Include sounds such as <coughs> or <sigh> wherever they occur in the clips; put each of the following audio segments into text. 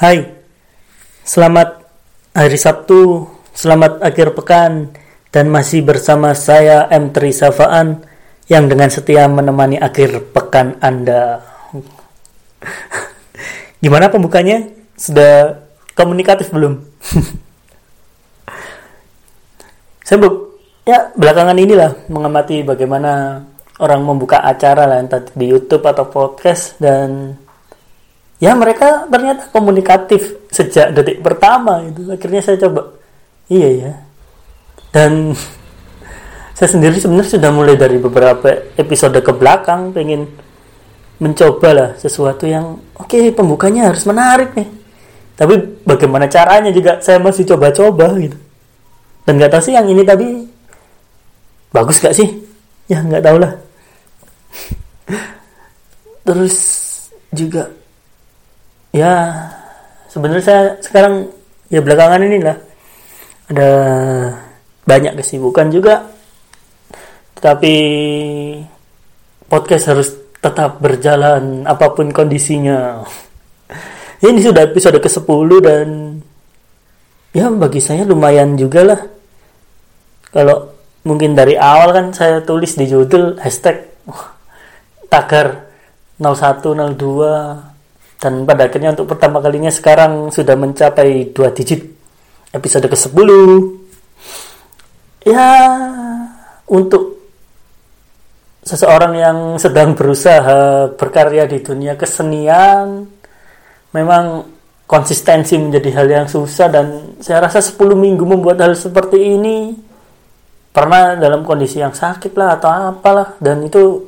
Hai, selamat hari Sabtu, selamat akhir pekan, dan masih bersama saya M. Trisafaan yang dengan setia menemani akhir pekan Anda. <laughs> Gimana pembukanya? Sudah komunikatif belum? <laughs> saya ya belakangan inilah mengamati bagaimana orang membuka acara lah entah di YouTube atau podcast dan ya mereka ternyata komunikatif sejak detik pertama itu. Akhirnya saya coba. Iya ya. Dan <laughs> saya sendiri sebenarnya sudah mulai dari beberapa episode ke belakang pengen mencoba lah sesuatu yang oke okay, pembukanya harus menarik nih. Tapi bagaimana caranya juga? Saya masih coba-coba gitu. Dan nggak tahu sih yang ini tadi bagus gak sih? Ya nggak tahu lah <laughs> terus juga ya sebenarnya saya sekarang ya belakangan ini lah ada banyak kesibukan juga. Tetapi podcast harus tetap berjalan apa pun kondisinya. <laughs> Ini sudah episode ke-10 dan ya bagi saya lumayan juga lah. Kalau mungkin dari awal kan saya tulis di judul hashtag tagar 0102 dan pada akhirnya untuk pertama kalinya sekarang sudah mencapai dua digit. Episode ke-10 ya untuk seseorang yang sedang berusaha berkarya di dunia kesenian memang konsistensi menjadi hal yang susah dan saya rasa 10 minggu membuat hal seperti ini pernah dalam kondisi yang sakit lah atau apalah. Dan itu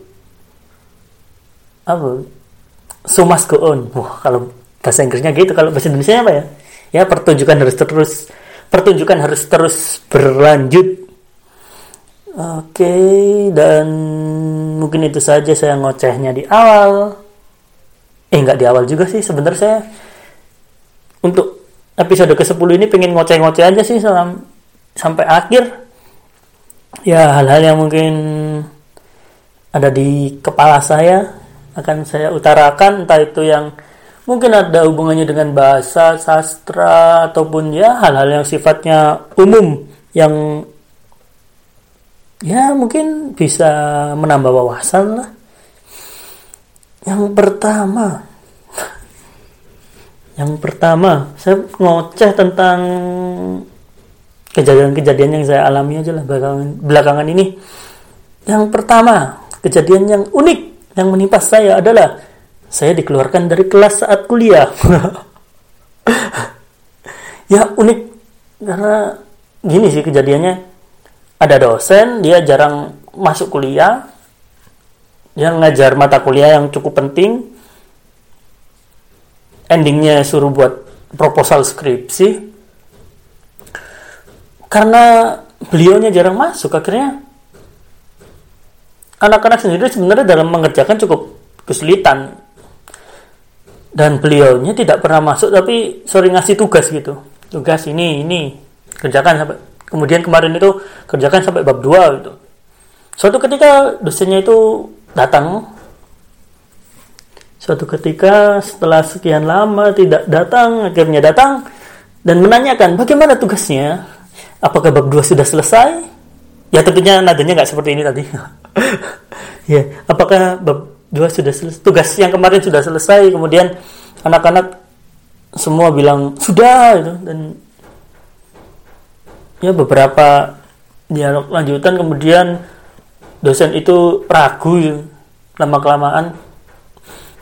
apa so must go on. Wah, kalau bahasa Inggrisnya gitu, kalau bahasa Indonesia apa ya? Ya, pertunjukan harus terus pertunjukan harus terus berlanjut. Oke, dan mungkin itu saja saya ngocehnya di awal. Eh, nggak di awal juga sih, sebenarnya saya untuk episode ke-10 ini pengen ngoceh-ngoceh aja sih sampai, sampai akhir. Ya, hal-hal yang mungkin ada di kepala saya akan saya utarakan entah itu yang mungkin ada hubungannya dengan bahasa sastra ataupun ya hal-hal yang sifatnya umum yang ya mungkin bisa menambah wawasan lah. Yang pertama yang pertama saya ngoceh tentang kejadian-kejadian yang saya alami aja lah belakangan, belakangan ini. Yang pertama kejadian yang unik yang menimpa saya adalah saya dikeluarkan dari kelas saat kuliah. <laughs> ya unik karena gini sih kejadiannya. Ada dosen, dia jarang masuk kuliah. Dia ngajar mata kuliah yang cukup penting. Endingnya suruh buat proposal skripsi. Karena beliaunya jarang masuk, akhirnya anak-anak sendiri sebenarnya dalam mengerjakan cukup kesulitan. Dan beliaunya tidak pernah masuk tapi sering ngasih tugas gitu. Tugas ini ini. Kerjakan sampai kemudian kemarin itu kerjakan sampai bab 2 gitu. Suatu ketika dosennya itu datang. Suatu ketika setelah sekian lama tidak datang akhirnya datang dan menanyakan bagaimana tugasnya? Apakah bab 2 sudah selesai ya tentunya nadanya nggak seperti ini tadi. <laughs> Ya apakah bab dua sudah selesai? Tugas yang kemarin sudah selesai kemudian anak-anak semua bilang sudah gitu. Dan ya beberapa dialog lanjutan kemudian dosen itu ragu gitu, lama kelamaan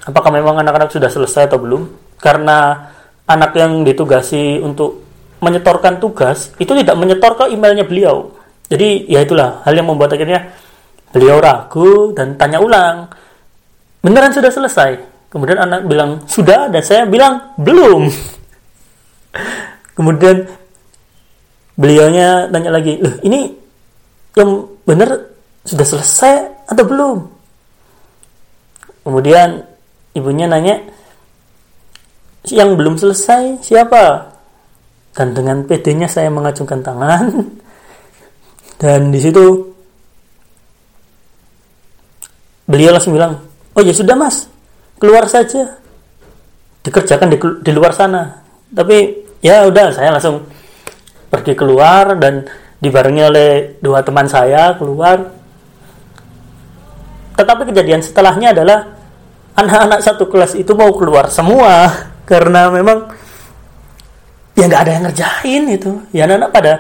apakah memang anak-anak sudah selesai atau belum? Karena anak yang ditugasi untuk menyetorkan tugas itu tidak menyetor ke emailnya beliau jadi ya itulah hal yang membuat akhirnya beliau ragu dan tanya ulang. Beneran sudah selesai? Kemudian anak bilang sudah dan saya bilang belum. <laughs> Kemudian beliaunya tanya lagi, loh ini yang benar sudah selesai atau belum? Kemudian ibunya nanya, yang belum selesai siapa? Dan dengan PD-nya saya mengacungkan tangan <laughs> dan di situ beliau langsung bilang, oh ya sudah mas, keluar saja, dikerjakan di, di luar sana. tapi ya udah saya langsung pergi keluar dan dibarengi oleh dua teman saya keluar. Tetapi kejadian setelahnya adalah anak-anak satu kelas itu mau keluar semua. <laughs> Karena memang ya nggak ada yang ngerjain itu. Ya anak-anak pada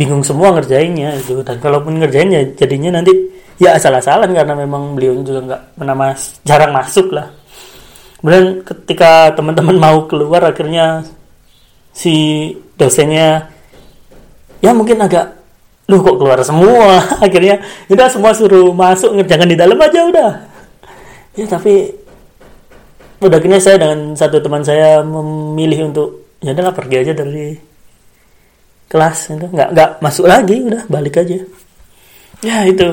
bingung semua ngerjainnya itu dan kalaupun ngerjainnya jadinya nanti ya asal-asalan karena memang beliau juga nggak pernah jarang masuk lah. Kemudian ketika teman-teman mau keluar akhirnya si dosennya ya mungkin agak lu kok keluar semua? <laughs> Akhirnya udah semua suruh masuk ngerjakan di dalam aja udah. Ya tapi udah akhirnya saya dengan satu teman saya memilih untuk ya udahlah pergi aja dari kelas itu nggak nggak masuk lagi udah balik aja. Ya itu.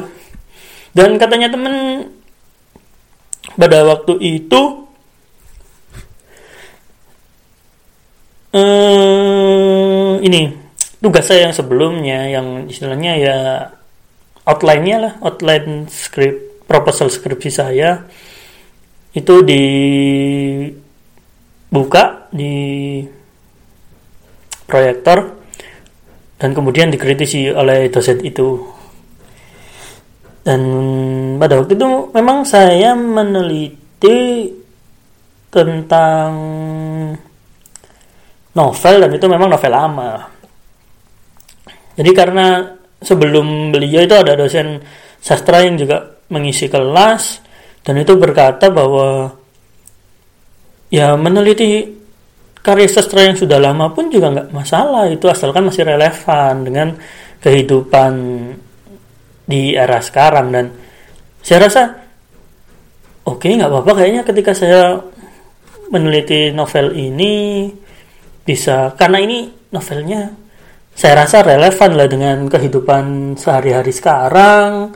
Dan katanya temen pada waktu itu eh, ini tugas saya yang sebelumnya yang istilahnya ya outline-nya lah outline script proposal skripsi saya itu dibuka di proyektor dan kemudian dikritisi oleh dosen itu. Dan pada waktu itu memang saya meneliti tentang novel dan itu memang novel lama. Jadi karena sebelum beliau itu ada dosen sastra yang juga mengisi kelas dan itu berkata bahwa ya meneliti karya sastra yang sudah lama pun juga nggak masalah. Itu asalkan masih relevan dengan kehidupan di era sekarang. Dan saya rasa oke okay, nggak apa-apa. Kayaknya ketika saya meneliti novel ini bisa karena ini novelnya saya rasa relevan lah dengan kehidupan sehari-hari sekarang.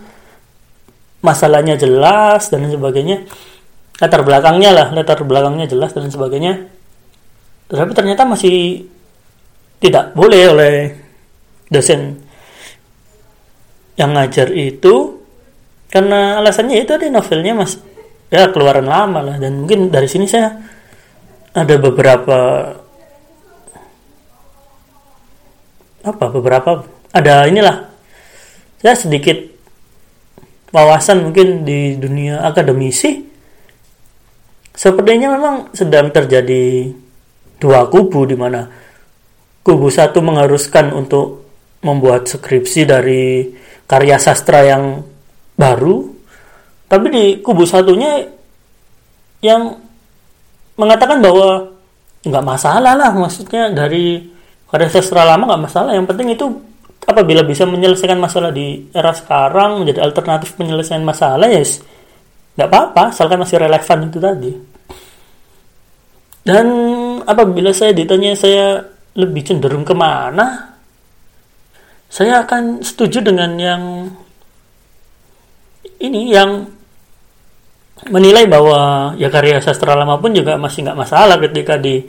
Masalahnya jelas dan sebagainya. Latar belakangnya lah latar belakangnya jelas dan sebagainya tetapi ternyata masih tidak boleh oleh dosen yang ngajar itu. Karena alasannya itu ada novelnya mas ya keluaran lama lah. Dan mungkin dari sini saya ada beberapa apa beberapa ada inilah. Ya sedikit wawasan mungkin di dunia akademisi. Sepertinya memang sedang terjadi dua kubu di mana kubu satu mengharuskan untuk membuat skripsi dari karya sastra yang baru, tapi di kubu satunya yang mengatakan bahwa nggak masalah lah, maksudnya dari karya sastra lama nggak masalah, yang penting itu apabila bisa menyelesaikan masalah di era sekarang menjadi alternatif penyelesaian masalah ya yes, nggak apa-apa, asalkan masih relevan itu tadi. Dan apabila saya ditanya saya lebih cenderung ke mana, saya akan setuju dengan yang ini yang menilai bahwa ya karya sastra lama pun juga masih nggak masalah ketika di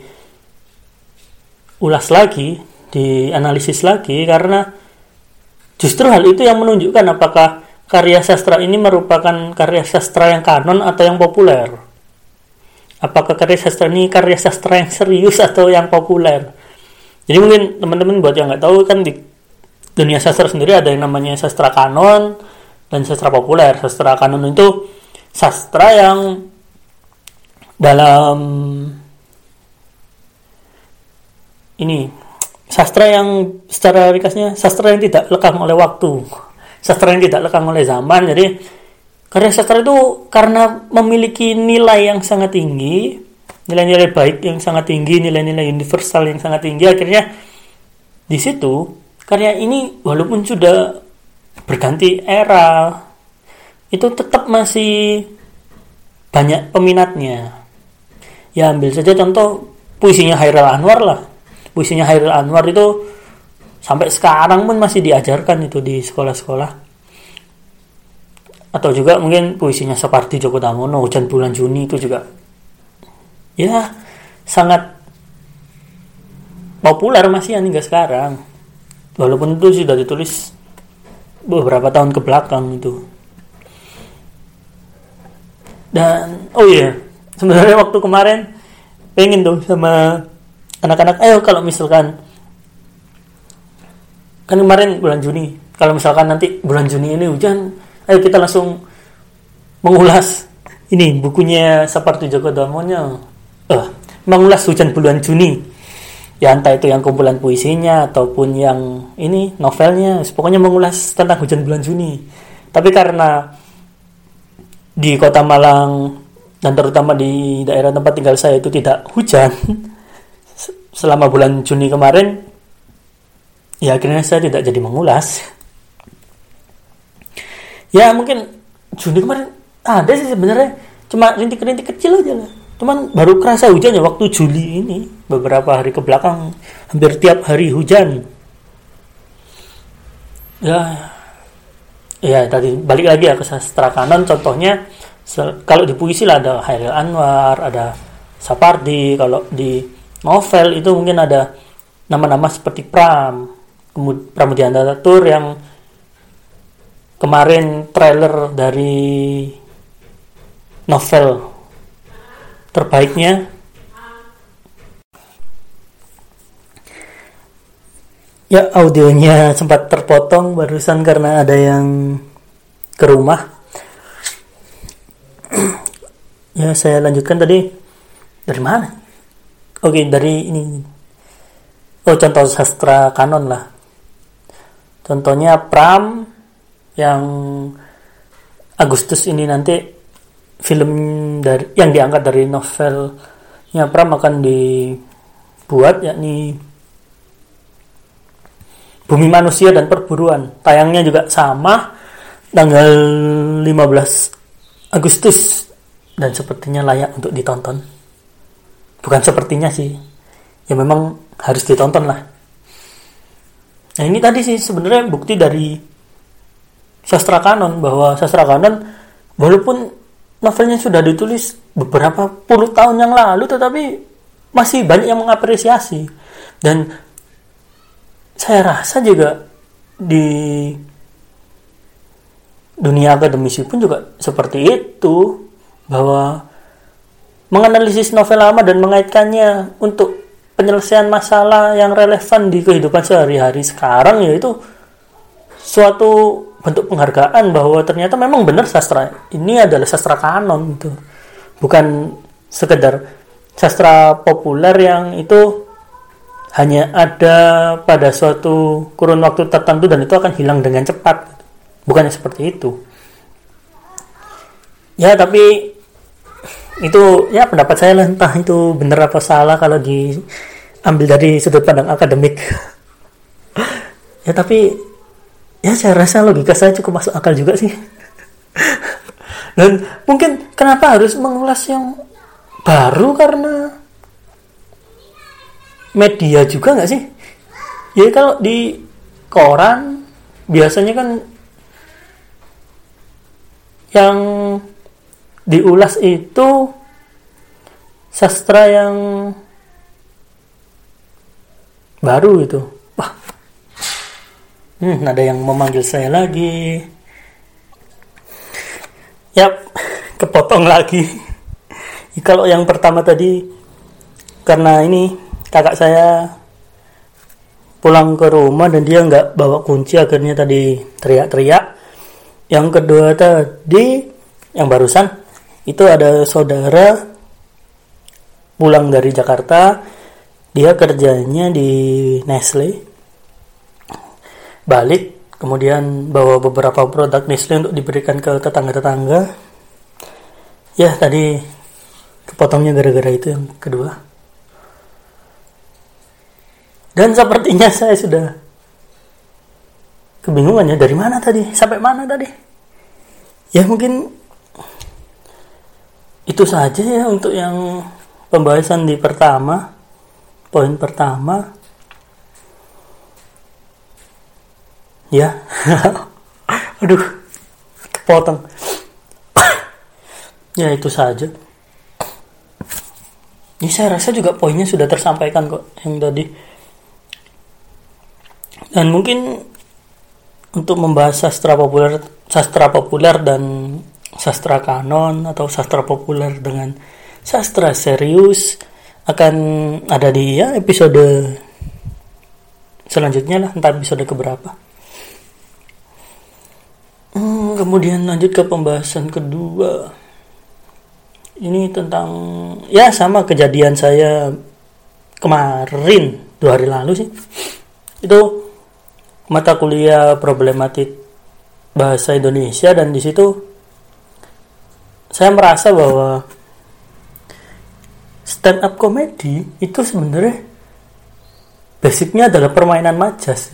ulas lagi, dianalisis lagi karena justru hal itu yang menunjukkan apakah karya sastra ini merupakan karya sastra yang kanon atau yang populer apakah karya sastra ini karya sastra yang serius atau yang populer? Jadi mungkin teman-teman buat yang nggak tahu kan di dunia sastra sendiri ada yang namanya sastra kanon dan sastra populer. Sastra kanon itu sastra yang dalam ini sastra yang secara ringkasnya sastra yang tidak lekang oleh waktu. Sastra yang tidak lekang oleh zaman. Jadi Karya sastra itu karena memiliki nilai yang sangat tinggi, nilai-nilai baik yang sangat tinggi, nilai-nilai universal yang sangat tinggi, akhirnya di situ karya ini walaupun sudah berganti era, itu tetap masih banyak peminatnya. Ya ambil saja contoh puisinya Hairil Anwar lah. Puisinya Hairil Anwar itu sampai sekarang pun masih diajarkan itu di sekolah-sekolah atau juga mungkin puisinya seperti Joko Damono hujan bulan Juni itu juga. Ya sangat populer masih hingga sekarang. Walaupun itu sudah ditulis beberapa tahun ke belakang itu. Dan oh iya sebenarnya waktu kemarin pengen tuh sama anak-anak ayo kalau misalkan kan kemarin bulan Juni kalau misalkan nanti bulan Juni ini hujan ayo kita langsung mengulas. Ini bukunya seperti Joko Damonya uh, mengulas hujan bulan Juni. Ya entah itu yang kumpulan puisinya ataupun yang ini novelnya. Pokoknya mengulas tentang hujan bulan Juni. Tapi karena di kota Malang dan terutama di daerah tempat tinggal saya itu tidak hujan <laughs> selama bulan Juni kemarin ya akhirnya saya tidak jadi mengulas ya mungkin Juni kemarin ada sih sebenarnya. Cuma rintik-rintik kecil aja lah. Cuman baru kerasa hujan ya waktu Juli ini. Beberapa hari ke belakang hampir tiap hari hujan. Ya ya tadi balik lagi ya ke sastra kanon. Contohnya kalau di puisi lah ada Hairil Anwar ada Sapardi. Kalau di novel itu mungkin ada nama-nama seperti Pram, Pramudiana Tur yang kemarin trailer dari novel terbaiknya ya audionya sempat terpotong barusan karena ada yang ke rumah <clears throat> ya saya lanjutkan tadi dari mana Oke, dari ini. Oh, contoh sastra kanon lah. Contohnya Pram yang Agustus ini nanti film dari yang diangkat dari novelnya Pram akan dibuat yakni Bumi Manusia dan Perburuan. Tayangnya juga sama tanggal 15 Agustus. Dan sepertinya layak untuk ditonton. Bukan sepertinya sih. Ya memang harus ditonton lah. Nah ini tadi sih sebenarnya bukti dari sastra kanon bahwa sastra kanon walaupun novelnya sudah ditulis beberapa puluh tahun yang lalu tetapi masih banyak yang mengapresiasi. Dan saya rasa juga di dunia akademisi pun juga seperti itu bahwa menganalisis novel lama dan mengaitkannya untuk penyelesaian masalah yang relevan di kehidupan sehari-hari sekarang yaitu suatu bentuk penghargaan bahwa ternyata memang benar sastra ini adalah sastra kanon itu bukan sekedar sastra populer yang itu hanya ada pada suatu kurun waktu tertentu dan itu akan hilang dengan cepat. Bukannya seperti itu. Ya tapi itu ya pendapat saya lah entah itu benar apa salah kalau diambil dari sudut pandang akademik. <laughs> Ya tapi ya saya rasa logika saya cukup masuk akal juga sih. Dan mungkin kenapa harus mengulas yang baru? Karena media juga nggak sih? Ya kalau di koran biasanya kan yang diulas itu sastra yang baru itu. Hmm, ada yang memanggil saya lagi. Yap, kepotong lagi. Kalau yang pertama tadi karena ini kakak saya pulang ke rumah dan dia nggak bawa kunci akhirnya tadi teriak-teriak. Yang kedua tadi yang barusan itu ada saudara pulang dari Jakarta dia kerjanya di Nestle balik kemudian bawa beberapa produk Nestle untuk diberikan ke tetangga-tetangga. Ya tadi kepotongnya gara-gara itu yang kedua. Dan sepertinya saya sudah kebingungan ya dari mana tadi? Sampai mana tadi? Ya mungkin itu saja ya untuk yang pembahasan di pertama poin pertama ya. <laughs> Aduh kepotong. <coughs> Ya itu saja. Ini saya rasa juga poinnya sudah tersampaikan kok yang tadi. Dan mungkin untuk membahas sastra populer sastra populer dan sastra kanon atau sastra populer dengan sastra serius akan ada di ya episode selanjutnya lah entah episode keberapa hmm, kemudian lanjut ke pembahasan kedua. Ini tentang ya sama kejadian saya kemarin dua hari lalu sih. Itu mata kuliah problematik bahasa Indonesia dan di situ saya merasa bahwa stand up comedy itu sebenarnya basicnya adalah permainan majas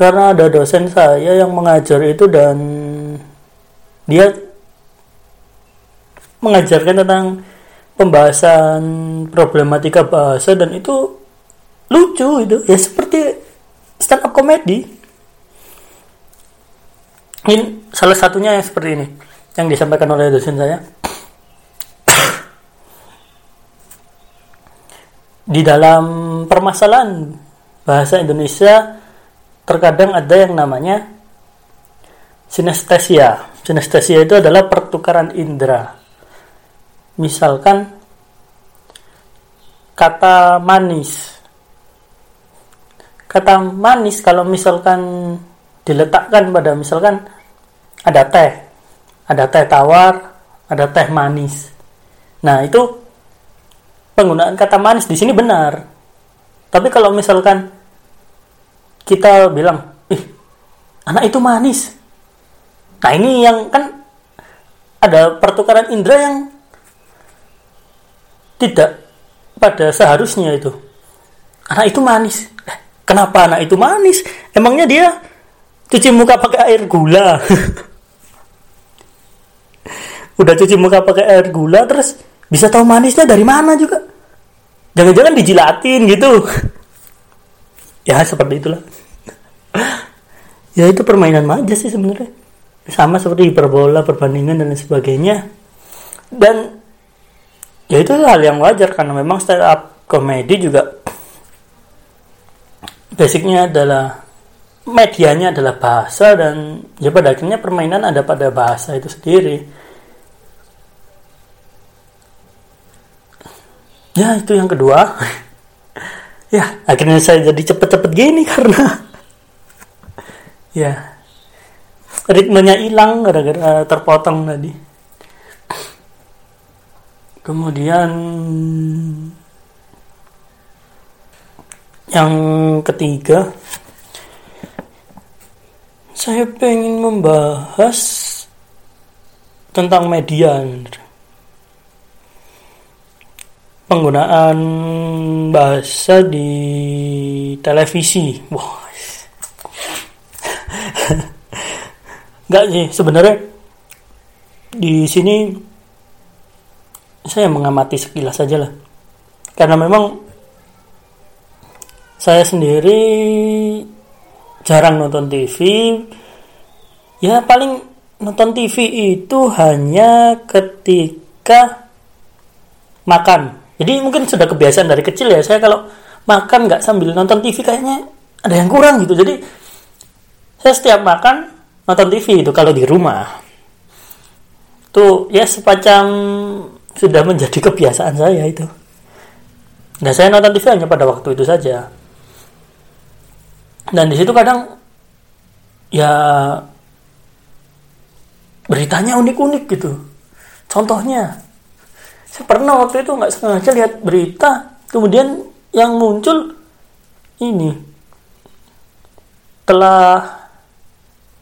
karena ada dosen saya yang mengajar itu dan dia mengajarkan tentang pembahasan problematika bahasa dan itu lucu itu. Ya seperti stand up comedy ini salah satunya yang seperti ini yang disampaikan oleh dosen saya. Di dalam permasalahan bahasa Indonesia terkadang ada yang namanya sinestesia. Sinestesia itu adalah pertukaran indera. Misalkan kata manis. Kata manis kalau misalkan diletakkan pada misalkan ada teh, ada teh tawar, ada teh manis. Nah, itu penggunaan kata manis di sini benar. Tapi kalau misalkan kita bilang, ih, anak itu manis. Nah ini yang kan ada pertukaran indera yang tidak pada seharusnya itu. Anak itu manis. Eh, kenapa anak itu manis? Emangnya dia cuci muka pakai air gula? <laughs> Udah cuci muka pakai air gula terus bisa tahu manisnya dari mana juga? jangan-jangan dijilatin gitu <laughs> ya seperti itulah <gasps> ya itu permainan maja sih sebenarnya. Sama seperti hiperbola perbandingan dan sebagainya. Dan ya itu hal yang wajar karena memang stand up komedi juga basicnya adalah medianya adalah bahasa dan ya pada akhirnya permainan ada pada bahasa itu sendiri. Ya itu yang kedua. <laughs> Ya akhirnya saya jadi cepet-cepet gini karena ya ritmenya hilang gara-gara terpotong tadi kemudian yang ketiga saya pengen membahas tentang media penggunaan bahasa di televisi. Wah. Enggak sih, sebenarnya di sini saya mengamati sekilas saja lah. Karena memang saya sendiri jarang nonton TV. Ya paling nonton TV itu hanya ketika makan jadi mungkin sudah kebiasaan dari kecil ya saya kalau makan nggak sambil nonton TV kayaknya ada yang kurang gitu. Jadi saya setiap makan nonton TV itu kalau di rumah. Tuh ya sepacam sudah menjadi <laughs> kebiasaan saya itu. Dan saya nonton TV hanya pada waktu itu saja. Dan di situ kadang ya beritanya unik-unik gitu. Contohnya saya pernah waktu itu nggak sengaja lihat berita kemudian yang muncul ini telah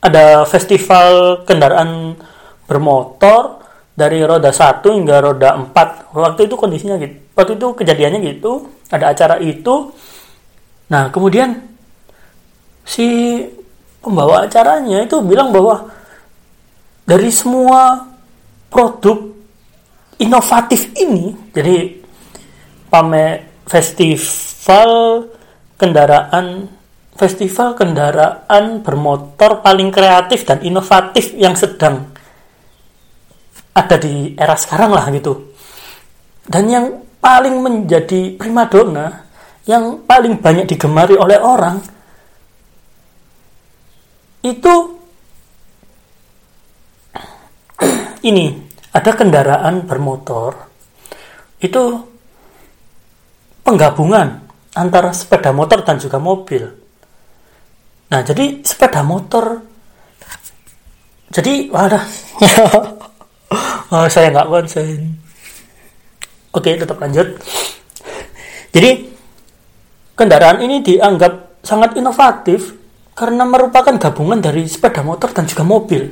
ada festival kendaraan bermotor dari roda satu hingga roda empat. Waktu itu kondisinya gitu waktu itu kejadiannya gitu ada acara itu. Nah kemudian si pembawa acaranya itu bilang bahwa dari semua produk inovatif ini jadi pamer festival kendaraan festival kendaraan bermotor paling kreatif dan inovatif yang sedang ada di era sekarang lah gitu dan yang paling menjadi primadona yang paling banyak digemari oleh orang itu <clears throat> ini ada kendaraan bermotor itu penggabungan antara sepeda motor dan juga mobil. Nah, jadi sepeda motor. Jadi wadah. <laughs> Oh, saya nggak konsen. Oke tetap lanjut. Jadi kendaraan ini dianggap sangat inovatif karena merupakan gabungan dari sepeda motor dan juga mobil.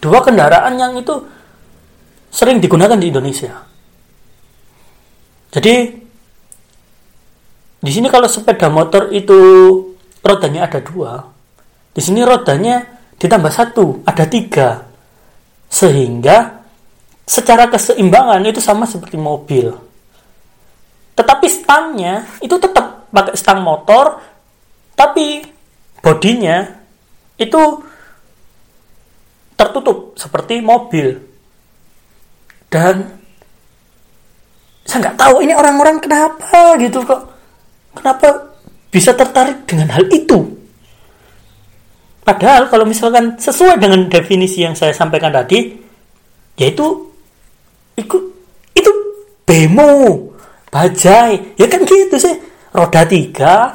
Dua kendaraan yang itu sering digunakan di Indonesia. Jadi di sini kalau sepeda motor itu rodanya ada dua. Di sini rodanya ditambah satu ada tiga. Sehingga secara keseimbangan itu sama seperti mobil. Tetapi stangnya itu tetap pakai stang motor tapi bodinya itu tertutup seperti mobil. Dan saya nggak tahu ini orang-orang kenapa gitu kok. Kenapa bisa tertarik dengan hal itu Padahal kalau misalkan sesuai dengan definisi yang saya sampaikan tadi, yaitu itu itu bemo, bajai, ya kan gitu sih. Roda tiga,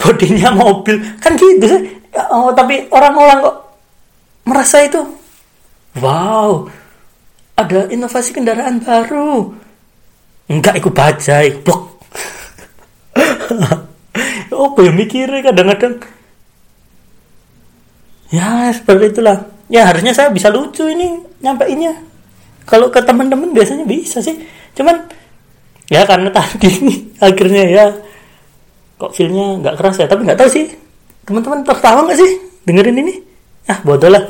bodinya <laughs> mobil, kan gitu sih. Ya, oh, tapi orang-orang kok merasa itu, wow, ada inovasi kendaraan baru. Enggak, ikut bajai, blok. <laughs> oh, ya mikirnya kadang-kadang ya seperti itulah. Ya harusnya saya bisa lucu ini nyampeinnya. Kalau ke teman-teman biasanya bisa sih. Cuman ya karena <laughs> tadi akhirnya ya kok feelnya nggak keras ya. Tapi nggak tahu sih teman-teman tertawa nggak sih dengerin ini? Ah bodoh lah.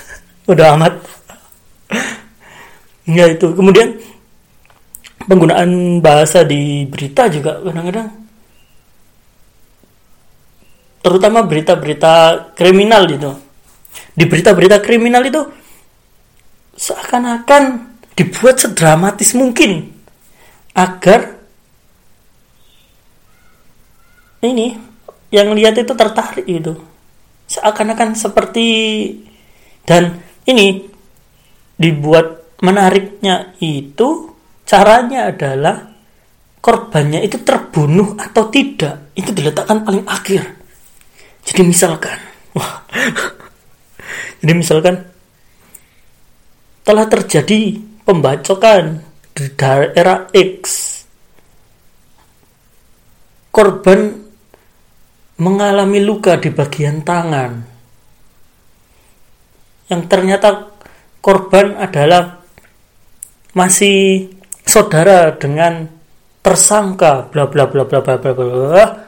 <laughs> Udah amat. <laughs> Ya itu. Kemudian penggunaan bahasa di berita juga kadang-kadang terutama berita-berita kriminal itu. Di berita-berita kriminal itu seakan-akan dibuat sedramatis mungkin agar ini yang lihat itu tertarik itu seakan-akan seperti dan ini dibuat menariknya itu caranya adalah korbannya itu terbunuh atau tidak itu diletakkan paling akhir jadi misalkan, wah, jadi misalkan telah terjadi pembacokan di daerah X, korban mengalami luka di bagian tangan, yang ternyata korban adalah masih saudara dengan tersangka bla bla bla bla bla bla bla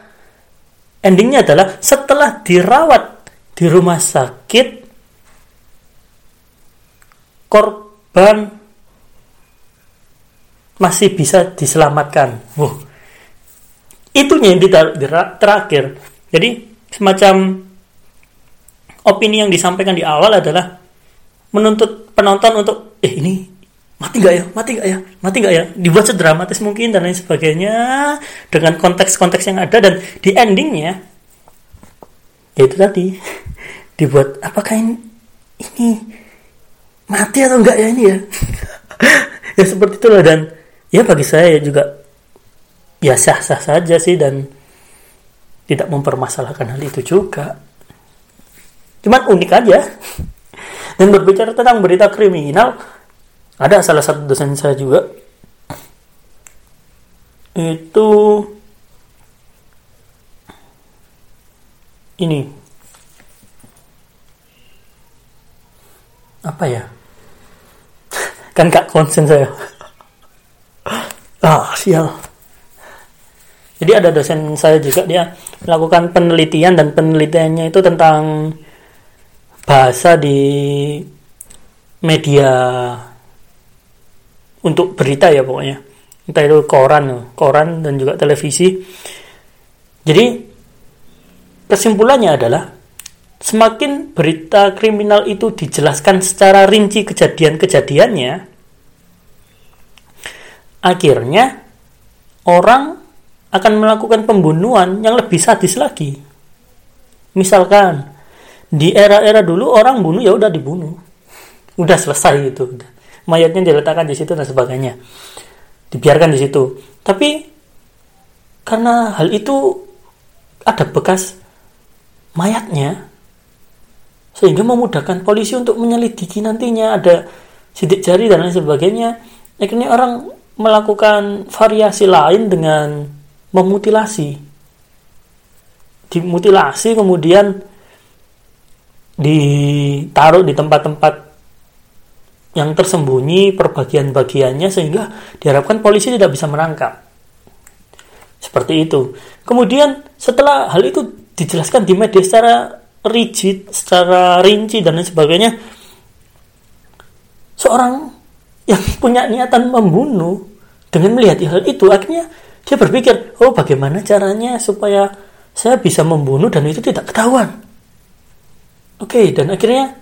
endingnya adalah setelah dirawat di rumah sakit korban masih bisa diselamatkan. Wow. Itunya yang terakhir. Jadi semacam opini yang disampaikan di awal adalah menuntut penonton untuk eh ini mati nggak ya? Mati nggak ya? Mati nggak ya? Dibuat sedramatis mungkin dan lain sebagainya dengan konteks-konteks yang ada dan di endingnya ya itu tadi <laughs> dibuat apakah ini, ini mati atau enggak ya ini ya? <laughs> Ya seperti itulah dan ya bagi saya juga ya sah-sah saja sih dan tidak mempermasalahkan hal itu juga. Cuman unik aja. <laughs> Dan berbicara tentang berita kriminal ada salah satu dosen saya juga. Itu ini. Apa ya? <laughs> Kan gak konsen saya. Ah sial. Jadi ada dosen saya juga dia melakukan penelitian dan penelitiannya itu tentang bahasa di media untuk berita ya pokoknya. Entah itu koran koran dan juga televisi. Jadi kesimpulannya adalah semakin berita kriminal itu dijelaskan secara rinci kejadian-kejadiannya akhirnya orang akan melakukan pembunuhan yang lebih sadis lagi. Misalkan di era-era dulu orang bunuh ya udah dibunuh. Udah selesai itu. udah mayatnya diletakkan di situ dan sebagainya. Dibiarkan di situ. Tapi karena hal itu ada bekas mayatnya sehingga memudahkan polisi untuk menyelidiki nantinya. Ada sidik jari dan lain sebagainya. Akhirnya orang melakukan variasi lain dengan memutilasi. Dimutilasi kemudian ditaruh di tempat-tempat yang tersembunyi perbagian-bagiannya sehingga diharapkan polisi tidak bisa menangkap seperti itu. Kemudian setelah hal itu dijelaskan di media secara rigid, secara rinci dan lain sebagainya, seorang yang punya niatan membunuh dengan melihat hal itu akhirnya dia berpikir, oh bagaimana caranya supaya saya bisa membunuh dan itu tidak ketahuan. Oke, okay, dan akhirnya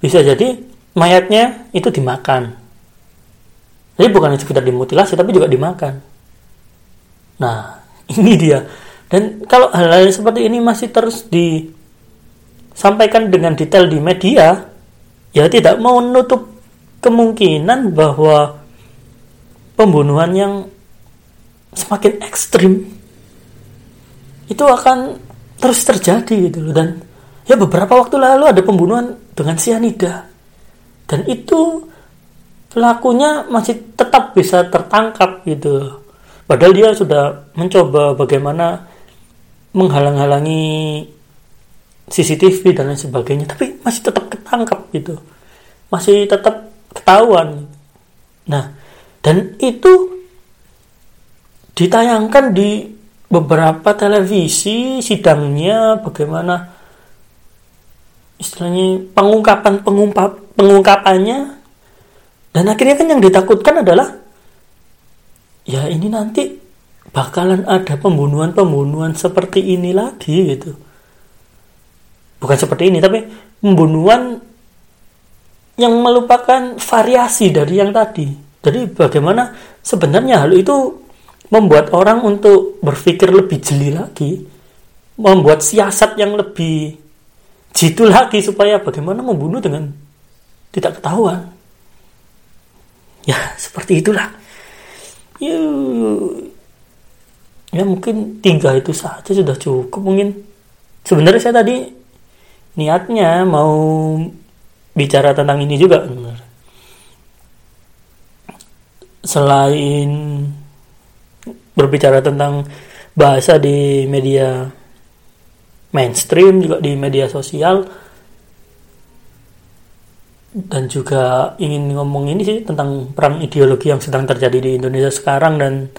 bisa jadi mayatnya itu dimakan. Jadi bukan sekedar dimutilasi tapi juga dimakan. Nah, <laughs> ini dia. Dan kalau hal-hal seperti ini masih terus disampaikan dengan detail di media, ya tidak mau menutup kemungkinan bahwa pembunuhan yang semakin ekstrim itu akan terus terjadi gitu loh dan ya beberapa waktu lalu ada pembunuhan dengan sianida dan itu pelakunya masih tetap bisa tertangkap gitu Padahal dia sudah mencoba bagaimana menghalang-halangi CCTV dan lain sebagainya, tapi masih tetap ketangkap gitu, masih tetap ketahuan. Nah, dan itu ditayangkan di beberapa televisi sidangnya bagaimana istilahnya pengungkapan pengungkap pengungkapannya dan akhirnya kan yang ditakutkan adalah ya ini nanti bakalan ada pembunuhan-pembunuhan seperti ini lagi gitu. Bukan seperti ini, tapi pembunuhan yang melupakan variasi dari yang tadi. Jadi bagaimana sebenarnya hal itu membuat orang untuk berpikir lebih jeli lagi, membuat siasat yang lebih jitu lagi supaya bagaimana membunuh dengan tidak ketahuan. Ya, <laughs> seperti itulah. Ya ya mungkin tiga itu saja sudah cukup mungkin. Sebenarnya saya tadi niatnya mau bicara tentang ini juga selain berbicara tentang bahasa di media mainstream juga di media sosial dan juga ingin ngomong ini sih tentang perang ideologi yang sedang terjadi di Indonesia sekarang dan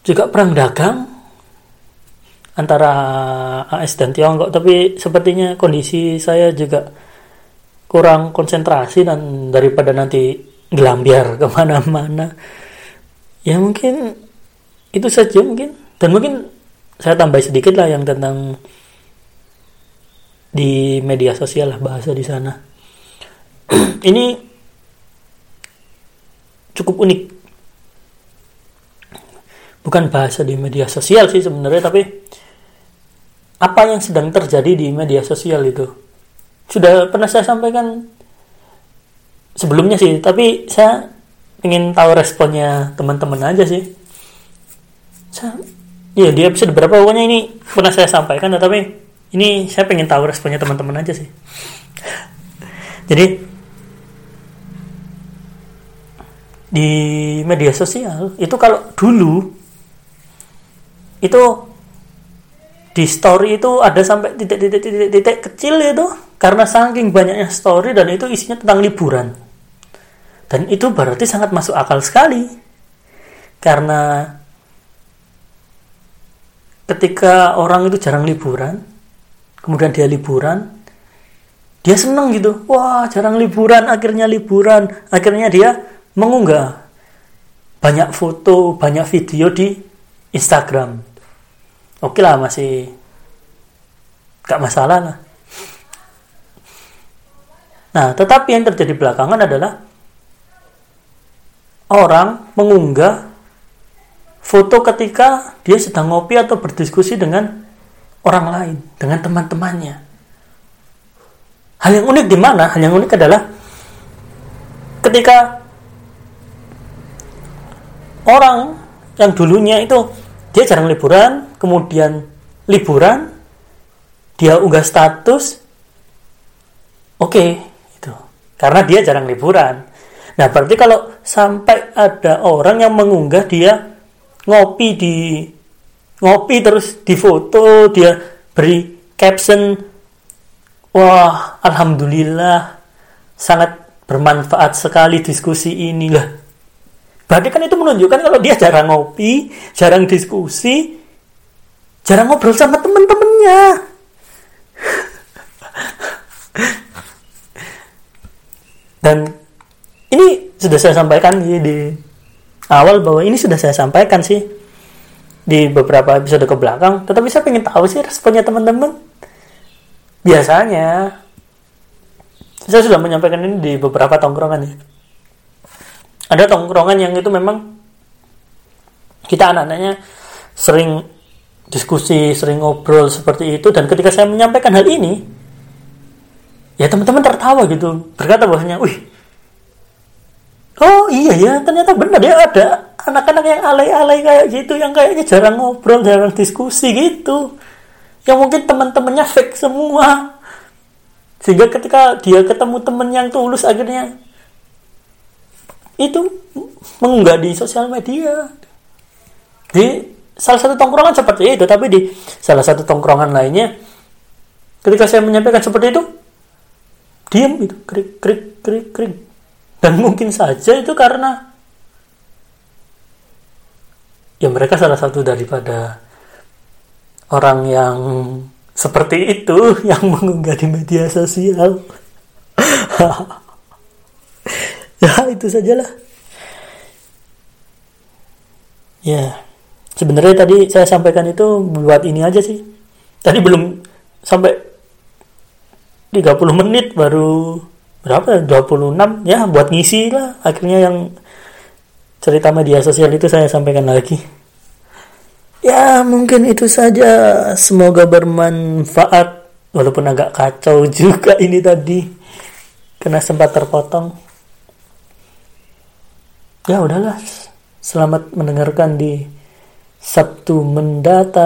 juga perang dagang antara AS dan Tiongkok. Tapi sepertinya kondisi saya juga kurang konsentrasi dan daripada nanti gelambiar <laughs> ke mana-mana. Ya mungkin itu saja mungkin. Dan mungkin saya tambah sedikit lah yang tentang di media sosial lah bahasa di sana <clears throat> ini cukup unik. Bukan bahasa di media sosial sih sebenarnya, tapi apa yang sedang terjadi di media sosial itu. Sudah pernah saya sampaikan sebelumnya sih, tapi saya ingin tahu responnya teman-teman aja sih. Saya, ya di episode berapa pokoknya ini pernah saya sampaikan, tapi ini saya pengen tahu responnya teman-teman aja sih. <laughs> Jadi di media sosial itu kalau dulu itu di story itu ada sampai titik-titik kecil itu karena saking banyaknya story dan itu isinya tentang liburan. Dan itu berarti sangat masuk akal sekali. Karena ketika orang itu jarang liburan kemudian dia liburan dia seneng gitu. Wah jarang liburan akhirnya liburan akhirnya dia mengunggah banyak foto, banyak video di Instagram. Oke lah masih gak masalah lah. Nah, tetapi yang terjadi belakangan adalah orang mengunggah foto ketika dia sedang ngopi atau berdiskusi dengan orang lain, dengan teman-temannya. Hal yang unik di mana? Hal yang unik adalah ketika orang yang dulunya itu dia jarang liburan kemudian liburan dia unggah status oke okay, itu. Karena dia jarang liburan. Nah berarti kalau sampai ada orang yang mengunggah dia ngopi di ngopi terus di foto dia beri caption wah alhamdulillah sangat bermanfaat sekali diskusi ini. Lah berarti kan itu menunjukkan kalau dia jarang ngopi jarang diskusi jarang ngobrol sama temen-temennya. Dan ini sudah saya sampaikan di, di awal bahwa ini sudah saya sampaikan sih di beberapa episode ke belakang. Tetapi saya ingin tahu sih responnya teman-teman. Biasanya saya sudah menyampaikan ini di beberapa tongkrongan ya ada tongkrongan yang itu memang kita anak-anaknya sering diskusi sering ngobrol seperti itu. Dan ketika saya menyampaikan hal ini ya teman-teman tertawa gitu. Berkata bahwasanya wih oh iya ya ternyata benar ya ada anak-anak yang alay-alay kayak gitu yang kayaknya jarang ngobrol jarang diskusi gitu. Yang mungkin teman-temannya fake semua. Sehingga ketika dia ketemu teman yang tulus akhirnya itu mengunggah di sosial media di salah satu tongkrongan seperti itu tapi di salah satu tongkrongan lainnya ketika saya menyampaikan seperti itu diam itu krik krik krik krik dan mungkin saja itu karena ya mereka salah satu daripada orang yang seperti itu <laughs> yang mengunggah di media sosial. <laughs> ya <laughs> itu sajalah. Ya, sebenarnya tadi saya sampaikan itu buat ini aja sih. Tadi belum sampai 30 menit baru berapa 26 ya buat ngisi lah akhirnya yang cerita media sosial itu saya sampaikan lagi. Ya, mungkin itu saja. Semoga bermanfaat. Walaupun agak kacau <laughs> juga ini tadi. Karena sempat terpotong. Ya udahlah. Selamat mendengarkan di Sabtu mendatang.